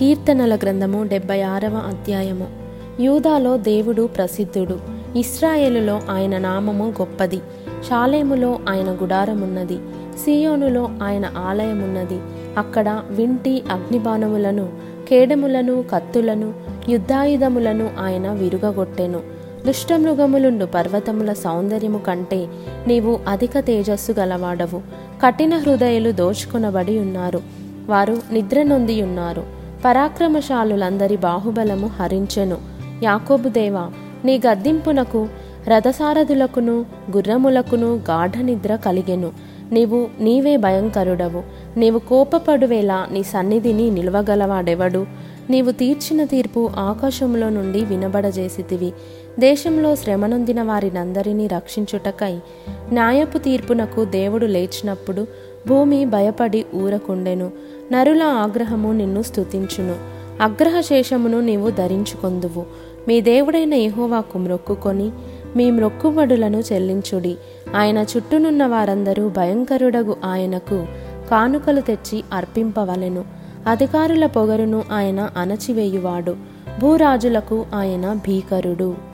కీర్తనల గ్రంథము డెబ్బై ఆరవ అధ్యాయము. యూదాలో దేవుడు ప్రసిద్ధుడు. ఇస్రాయేలులో ఆయన నామము గొప్పది. షాలేములో ఆయన గుడారమున్నది. సియోనులో ఆయన ఆలయమున్నది. అక్కడ వింటి అగ్నిబాణములను కేడములను కత్తులను యుద్ధాయుధములను ఆయన విరుగగొట్టెను. దుష్టమృగములుండు పర్వతముల సౌందర్యము కంటే నీవు అధిక తేజస్సు గలవాడవు. కఠిన హృదయులు దోచుకొనబడి ఉన్నారు. వారు నిద్ర నొంది ఉన్నారు. పరాక్రమశాలులందరి బాహుబలము హరించెను. యాకోబు దేవా నీ గద్దింపునకు రథసారథులకును గుర్రములకును గాఢ నిద్ర కలిగెను. నీవు నీవే భయంకరుడవు. నీవు కోపపడువేలా నీ సన్నిధిని నిలవగలవాడెవడు? నీవు తీర్చిన తీర్పు ఆకాశంలో నుండి వినబడజేసితివి. దేశంలో శ్రమనొందిన వారినందరినీ రక్షించుటకై న్యాయపు తీర్పునకు దేవుడు లేచినప్పుడు భూమి భయపడి ఊరకుండెను. నరుల ఆగ్రహము నిన్ను స్తుతించును. అగ్రహ శేషమును నీవు ధరించుకొందువు. మీ దేవుడైన ఎహోవాకు మ్రొక్కుకొని మీ మ్రొక్కుబడులను చెల్లించుడి. ఆయన చుట్టూనున్న వారందరూ భయంకరుడగు ఆయనకు కానుకలు తెచ్చి అర్పింపవలెను. అధికారుల పొగరును ఆయన అణచివేయువాడు. భూరాజులకు ఆయన భీకరుడు.